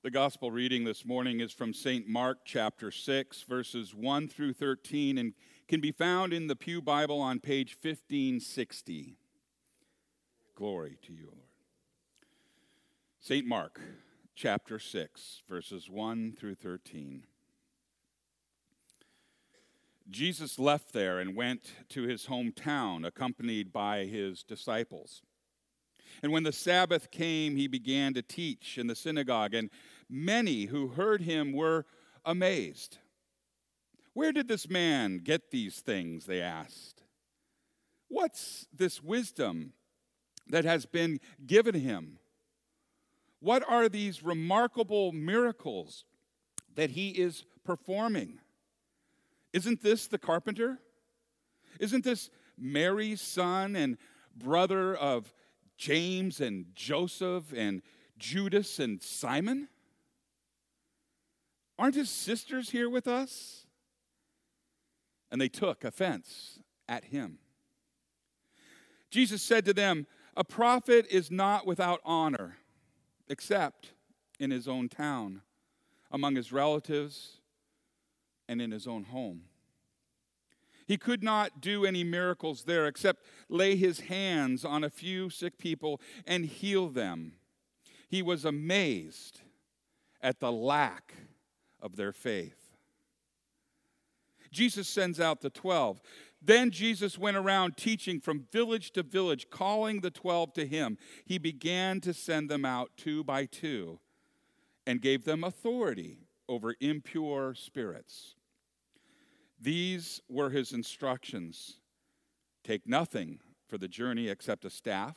The gospel reading this morning is from St. Mark chapter 6, verses 1 through 13, and can be found in the Pew Bible on page 1560. Glory to you, Lord. St. Mark chapter 6, verses 1 through 13. Jesus left there and went to his hometown, accompanied by his disciples. And when the Sabbath came, he began to teach in the synagogue, and many who heard him were amazed. Where did this man get these things? They asked. What's this wisdom that has been given him? What are these remarkable miracles that he is performing? Isn't this the carpenter? Isn't this Mary's son and brother of James and Joseph and Judas and Simon? Aren't his sisters here with us? And they took offense at him. Jesus said to them, A prophet is not without honor, except in his own town, among his relatives, and in his own home. He could not do any miracles there except lay his hands on a few sick people and heal them. He was amazed at the lack of their faith. Jesus sends out the 12. Then Jesus went around teaching from village to village, calling the 12 to him. He began to send them out two by two and gave them authority over impure spirits. These were his instructions Take nothing for the journey except a staff,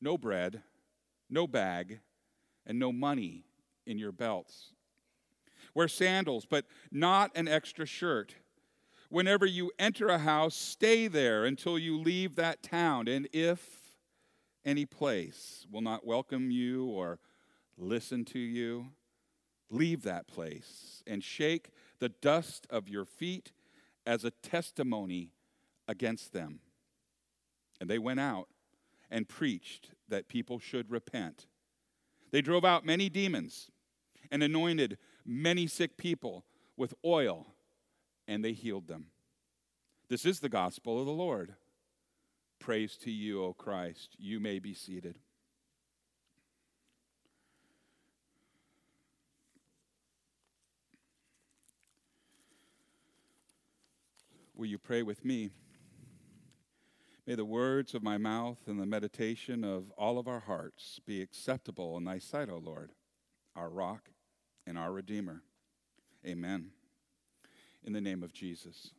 no bread, no bag, and no money in your belts. Wear sandals, but not an extra shirt. Whenever you enter a house, stay there until you leave that town. And if any place will not welcome you or listen to you, leave that place and shake the dust of your feet as a testimony against them. And they went out and preached that people should repent. They drove out many demons and anointed many sick people with oil, and they healed them. This is the gospel of the Lord. Praise to you, O Christ. You may be seated. Will you pray with me? May the words of my mouth and the meditation of all of our hearts be acceptable in thy sight, O Lord, our rock and our Redeemer. Amen. In the name of Jesus.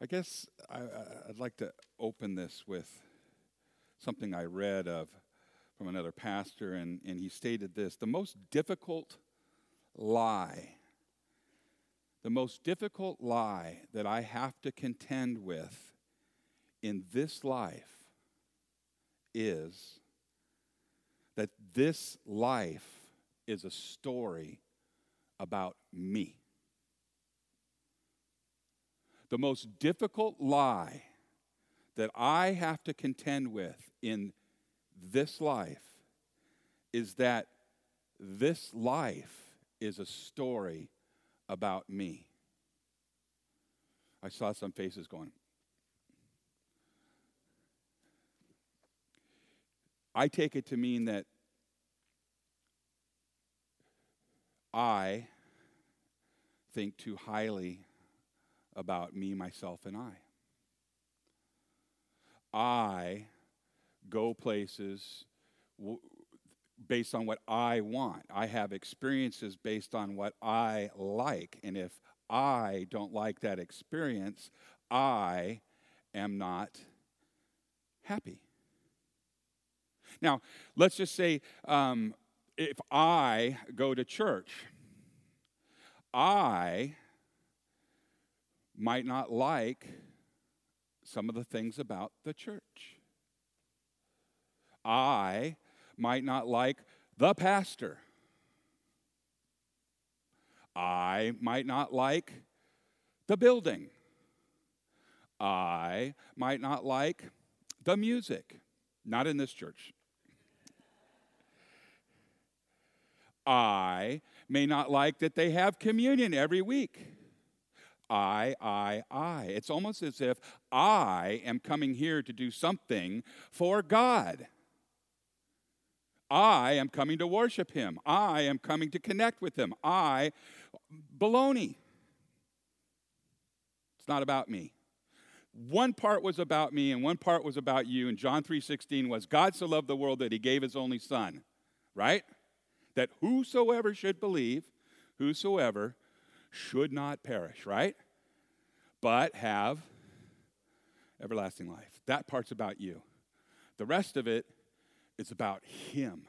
I guess I, would like to open this with something I read of from another pastor, and, and he stated this The most difficult lie the most difficult lie that I have to contend with in this life is that this life is a story about me. The most difficult lie that I have to contend with in this life is that this life is a story about me. I saw some faces going. I take it to mean that I think too highly about me, myself, and I. I go places based on what I want. I have experiences based on what I like. And if I don't like that experience, I am not happy. Now, let's just say um, if I go to church, I might not like some of the things about the church. I might not like the pastor. I might not like the building. I might not like the music. Not in this church. I may not like that they have communion every week. I, I, I. It's almost as if I am coming here to do something for God. I am coming to worship Him. I am coming to connect with Him. I, baloney. It's not about me. One part was about me and one part was about you. And John 3:16 was God so loved the world that he gave his only son, right? That whosoever should believe, whosoever should not perish, right? But have everlasting life. That part's about you. The rest of it is about him.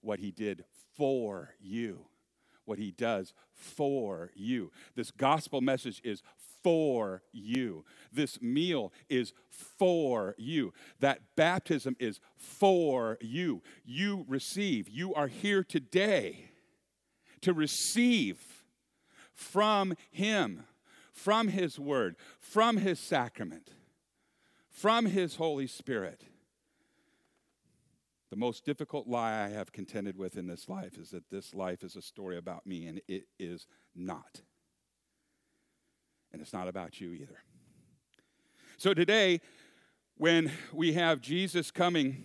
What he did for you what he does for you. This gospel message is for you. This meal is for you. That baptism is for you. You receive. You are here today to receive from him, from his word, from his sacrament, from his Holy Spirit. The most difficult lie I have contended with in this life is that this life is a story about me, and it is not. And it's not about you either. So today, when we have Jesus coming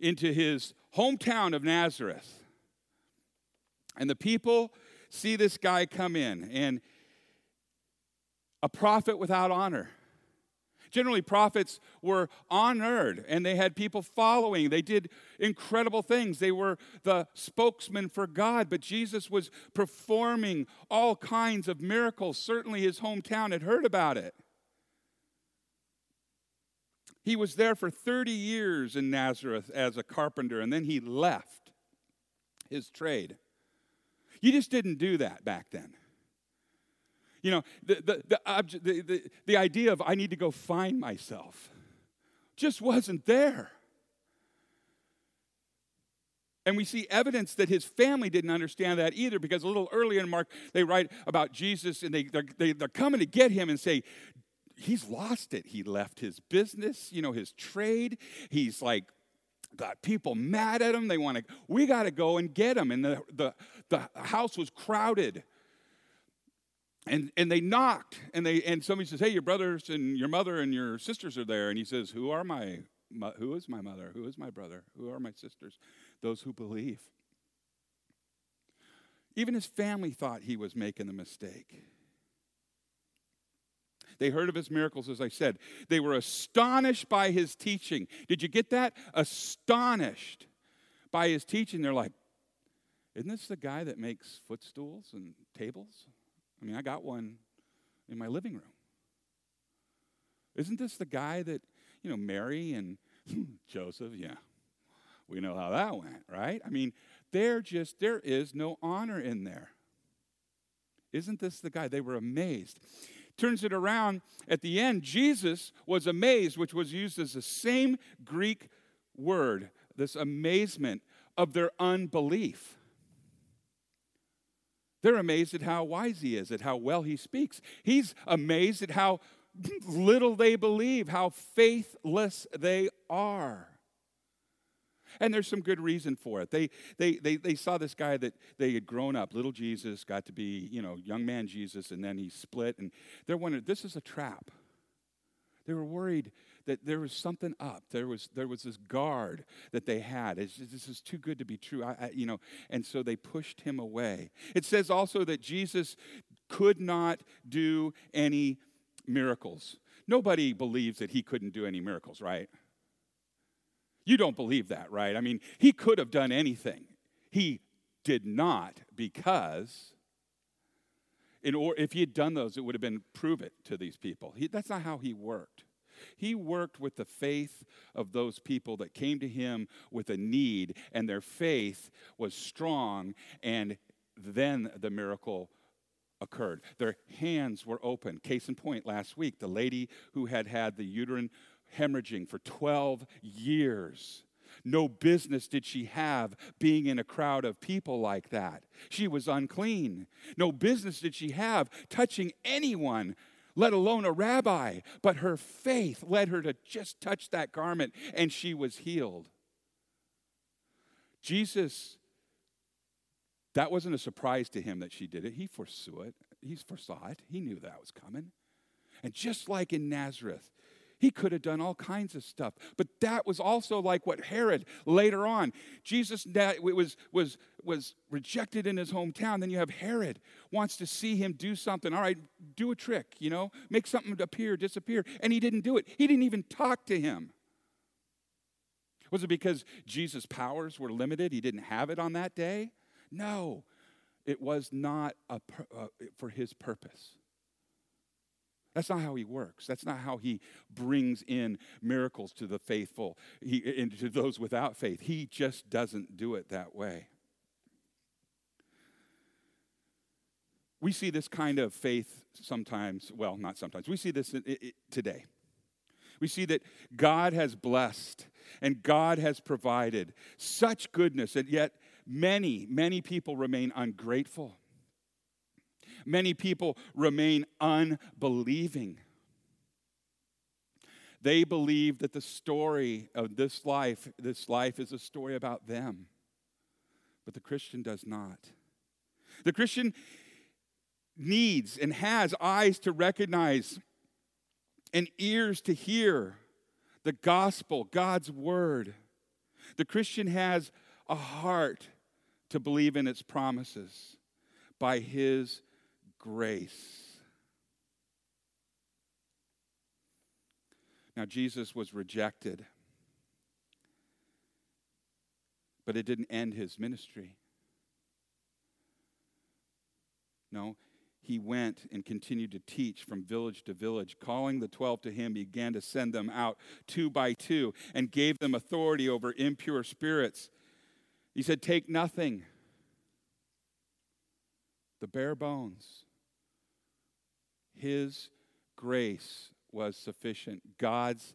into his hometown of Nazareth, and the people see this guy come in, and a prophet without honor Generally, prophets were honored and they had people following. They did incredible things. They were the spokesman for God, but Jesus was performing all kinds of miracles. Certainly, his hometown had heard about it. He was there for 30 years in Nazareth as a carpenter, and then he left his trade. You just didn't do that back then. You know, the, the, the, the, the, the idea of I need to go find myself just wasn't there. And we see evidence that his family didn't understand that either because a little earlier in Mark, they write about Jesus and they, they're, they, they are coming to get him and say, He's lost it. He left his business, you know, his trade. He's like, got people mad at him. They want to, we got to go and get him. And the, the, the house was crowded and and they knocked and they and somebody says hey your brothers and your mother and your sisters are there. And he says who are my who is my mother? Who is my brother? Who are my sisters? Those who believe. Even his family thought he was making a mistake. They heard of his miracles as i said. They were astonished by his teaching. Did you get that? Astonished by his teaching. They're like isn't this the guy that makes footstools and tables I mean, I got one in my living room. Isn't this the guy that, you know, Mary and Joseph, yeah, we know how that went, right? I mean, there just, there is no honor in there. Isn't this the guy? They were amazed. Turns it around at the end, Jesus was amazed, which was used as the same Greek word, this amazement of their unbelief. They're amazed at how wise he is, at how well he speaks. He's amazed at how little they believe, how faithless they are. And there's some good reason for it. They, they, they, they saw this guy that they had grown up, little Jesus, got to be, you know, young man Jesus, and then he split. And they're wondering, this is a trap. They were worried that there was something up. There was, there was this guard that they had. It's, this is too good to be true. I, I, you know, and so they pushed him away. It says also that Jesus could not do any miracles. Nobody believes that he couldn't do any miracles, right? You don't believe that, right? I mean, he could have done anything. He did not because in or, if he had done those, it would have been prove it to these people. He, that's not how he worked. He worked with the faith of those people that came to him with a need, and their faith was strong, and then the miracle occurred. Their hands were open. Case in point, last week, the lady who had had the uterine hemorrhaging for 12 years. No business did she have being in a crowd of people like that. She was unclean. No business did she have touching anyone let alone a rabbi. But her faith led her to just touch that garment and she was healed. Jesus That wasn't a surprise to him that she did it. He foresaw it. He foresaw it. He knew that was coming. And just like in Nazareth, he could have done all kinds of stuff. But that was also like what Herod later on. Jesus was, was, was rejected in his hometown. Then you have Herod wants to see him do something. All right, do a trick, you know, make something appear, disappear. And he didn't do it. He didn't even talk to him. Was it because Jesus' powers were limited? He didn't have it on that day? No, it was not a, uh, for his purpose. That's not how he works. That's not how he brings in miracles to the faithful, he, and to those without faith. He just doesn't do it that way. We see this kind of faith sometimes, well, not sometimes, we see this today. We see that God has blessed and God has provided such goodness, and yet many, many people remain ungrateful. Many people remain unbelieving. They believe that the story of this life, this life is a story about them. But the Christian does not. The Christian needs and has eyes to recognize and ears to hear the gospel, God's word. The Christian has a heart to believe in its promises by his grace. Now, Jesus was rejected, but it didn't end his ministry. No, he went and continued to teach from village to village. Calling the twelve to him, he began to send them out two by two and gave them authority over impure spirits. He said, Take nothing, the bare bones. His grace was sufficient. God's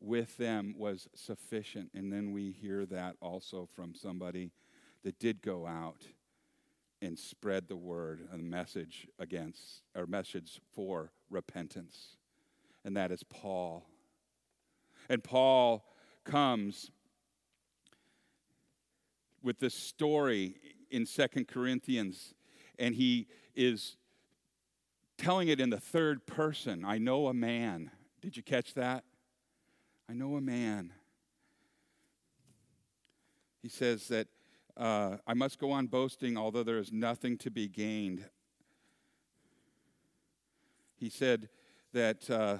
with them was sufficient. And then we hear that also from somebody that did go out and spread the word and message against or message for repentance. And that is Paul. And Paul comes with this story in Second Corinthians, and he is telling it in the third person. I know a man. Did you catch that? I know a man. He says that uh, I must go on boasting, although there is nothing to be gained. He said that, uh,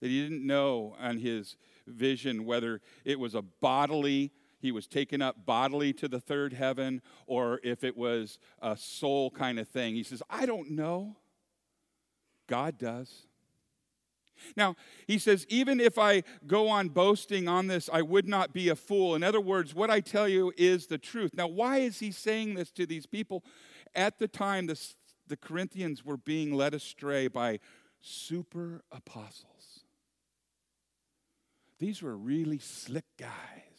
that he didn't know on his vision whether it was a bodily he was taken up bodily to the third heaven or if it was a soul kind of thing. He says, I don't know. God does. Now, he says, even if I go on boasting on this, I would not be a fool. In other words, what I tell you is the truth. Now, why is he saying this to these people? At the time, the, the Corinthians were being led astray by super apostles. These were really slick guys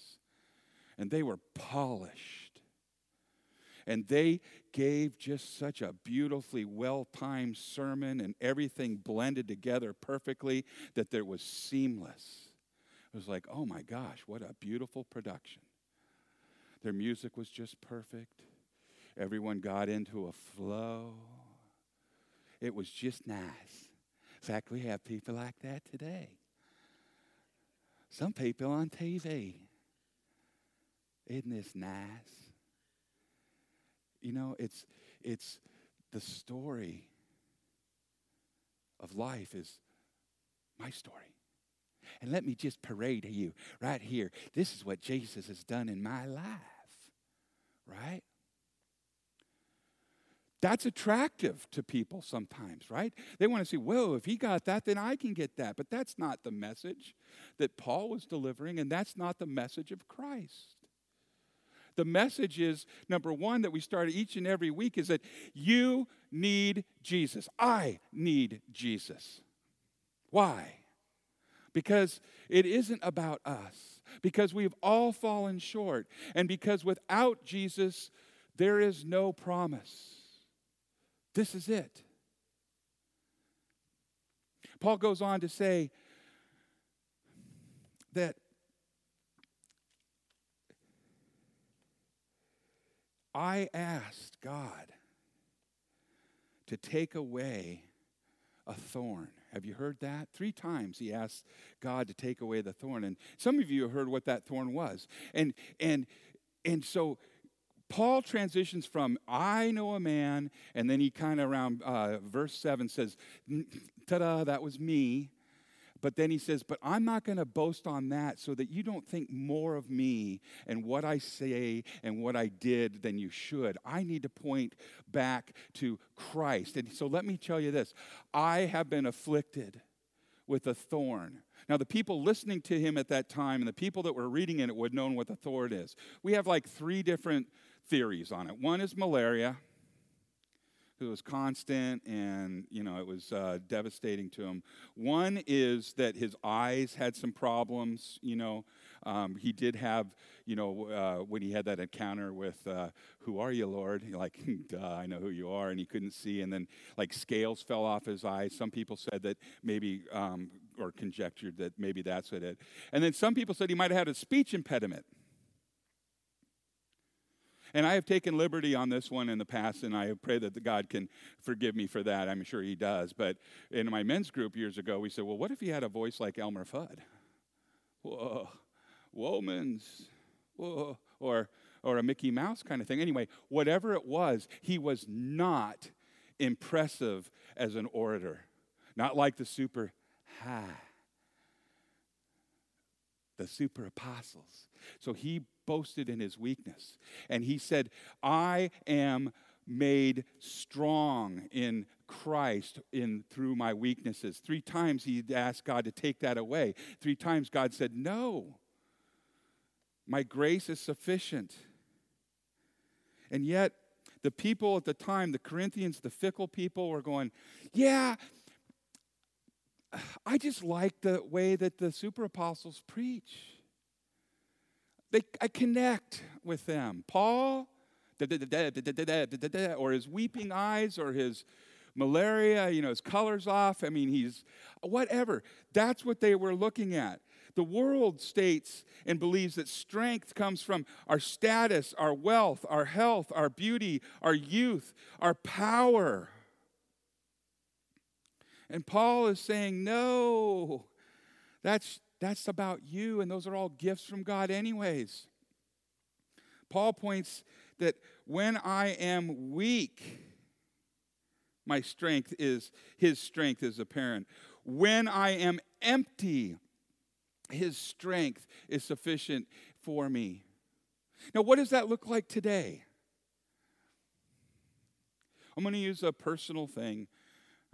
and they were polished. And they gave just such a beautifully well timed sermon, and everything blended together perfectly that there was seamless. It was like, oh my gosh, what a beautiful production. Their music was just perfect. Everyone got into a flow. It was just nice. In fact, we have people like that today. Some people on TV. Isn't this nice? You know, it's it's the story of life is my story. And let me just parade to you right here. This is what Jesus has done in my life. Right? That's attractive to people sometimes, right? They want to see, whoa, if he got that, then I can get that. But that's not the message that Paul was delivering, and that's not the message of Christ. The message is number one that we start each and every week is that you need Jesus. I need Jesus. Why? Because it isn't about us, because we've all fallen short, and because without Jesus, there is no promise. This is it. Paul goes on to say that I asked God to take away a thorn. Have you heard that? Three times he asked God to take away the thorn. And some of you have heard what that thorn was. And and and so Paul transitions from I know a man, and then he kind of around uh, verse 7 says, ta da, that was me. But then he says, But I'm not going to boast on that so that you don't think more of me and what I say and what I did than you should. I need to point back to Christ. And so let me tell you this I have been afflicted with a thorn. Now, the people listening to him at that time and the people that were reading it would know what the thorn is. We have like three different theories on it. One is malaria, who was constant and, you know, it was uh, devastating to him. One is that his eyes had some problems, you know. Um, he did have, you know, uh, when he had that encounter with, uh, Who are you, Lord? Like, I know who you are. And he couldn't see. And then, like, scales fell off his eyes. Some people said that maybe, um, or conjectured that maybe that's what it. And then some people said he might have had a speech impediment. And I have taken liberty on this one in the past, and I pray that God can forgive me for that. I'm sure He does. But in my men's group years ago, we said, well, what if he had a voice like Elmer Fudd? Whoa, Womans, whoa, or, or a Mickey Mouse kind of thing. Anyway, whatever it was, he was not impressive as an orator, not like the super high the super apostles. So he boasted in his weakness. And he said, I am made strong in Christ in through my weaknesses. Three times he asked God to take that away. Three times God said, "No. My grace is sufficient." And yet the people at the time, the Corinthians, the fickle people were going, "Yeah, I just like the way that the super apostles preach." They, I connect with them. Paul, or his weeping eyes, or his malaria, you know, his color's off. I mean, he's whatever. That's what they were looking at. The world states and believes that strength comes from our status, our wealth, our health, our beauty, our youth, our power. And Paul is saying, no, that's, that's about you, and those are all gifts from God, anyways. Paul points that when I am weak, my strength is, his strength is apparent. When I am empty, his strength is sufficient for me. Now, what does that look like today? I'm going to use a personal thing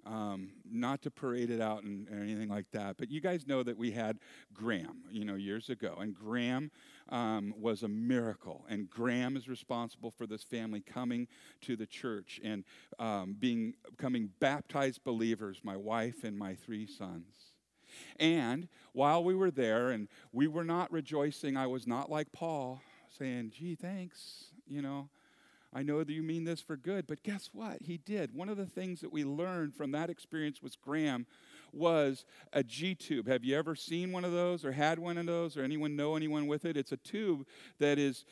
um, not to parade it out and, and, anything like that, but you guys know that we had Graham, you know, years ago, and Graham um, was a miracle, and Graham is responsible for this family coming to the church and um, being becoming baptized believers. My wife and my three sons. And while we were there, and we were not rejoicing, I was not like Paul saying, "Gee, thanks," you know. I know that you mean this for good, but guess what? He did. One of the things that we learned from that experience with Graham was a G tube. Have you ever seen one of those or had one of those or anyone know anyone with it? It's a tube that is,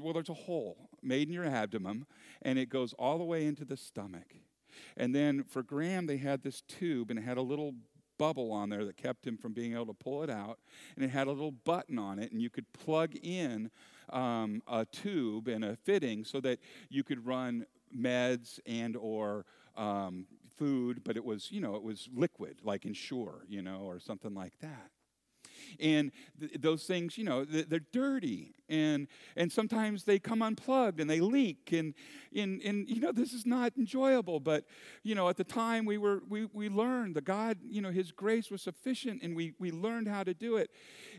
well, there's a hole made in your abdomen and it goes all the way into the stomach. And then for Graham, they had this tube and it had a little bubble on there that kept him from being able to pull it out. And it had a little button on it, and you could plug in um, a tube and a fitting so that you could run meds and or um, food, but it was, you know, it was liquid, like Ensure, you know, or something like that. And th- those things, you know, th- they're dirty, and and sometimes they come unplugged and they leak, and, and and you know, this is not enjoyable. But you know, at the time we were we we learned the God, you know, His grace was sufficient, and we we learned how to do it,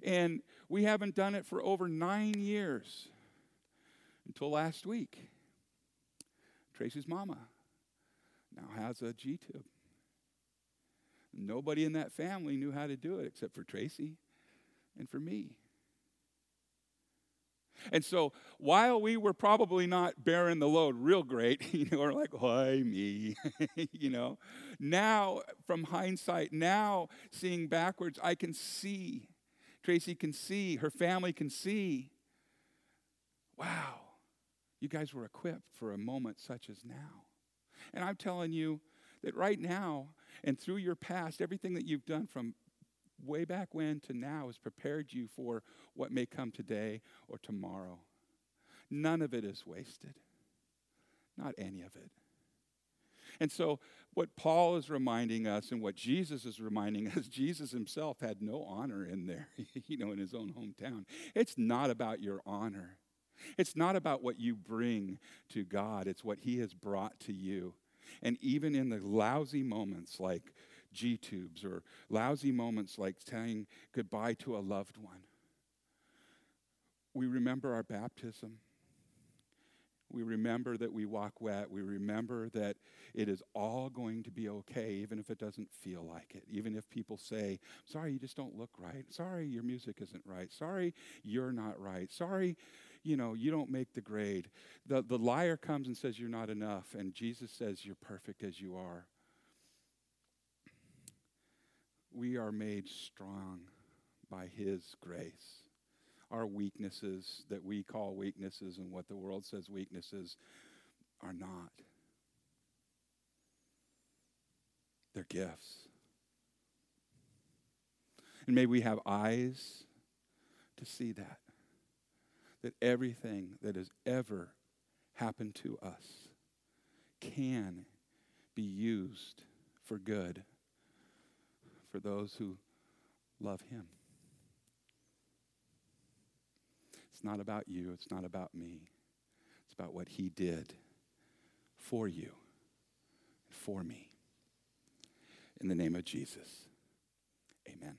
and we haven't done it for over nine years until last week. Tracy's mama now has a G tube. Nobody in that family knew how to do it except for Tracy and for me. And so while we were probably not bearing the load real great, you know, we're like, why me? you know, now from hindsight, now seeing backwards, I can see Tracy can see, her family can see. Wow. You guys were equipped for a moment such as now. And I'm telling you that right now and through your past, everything that you've done from way back when to now has prepared you for what may come today or tomorrow. None of it is wasted. Not any of it. And so, what Paul is reminding us and what Jesus is reminding us, Jesus himself had no honor in there, you know, in his own hometown. It's not about your honor. It's not about what you bring to God, it's what he has brought to you. And even in the lousy moments like G tubes or lousy moments like saying goodbye to a loved one, we remember our baptism. We remember that we walk wet. We remember that it is all going to be okay, even if it doesn't feel like it. Even if people say, Sorry, you just don't look right. Sorry, your music isn't right. Sorry, you're not right. Sorry, you know, you don't make the grade. The, the liar comes and says, You're not enough. And Jesus says, You're perfect as you are. We are made strong by His grace our weaknesses that we call weaknesses and what the world says weaknesses are not. They're gifts. And may we have eyes to see that. That everything that has ever happened to us can be used for good for those who love Him. It's not about you, it's not about me. It's about what He did for you, and for me. In the name of Jesus, amen.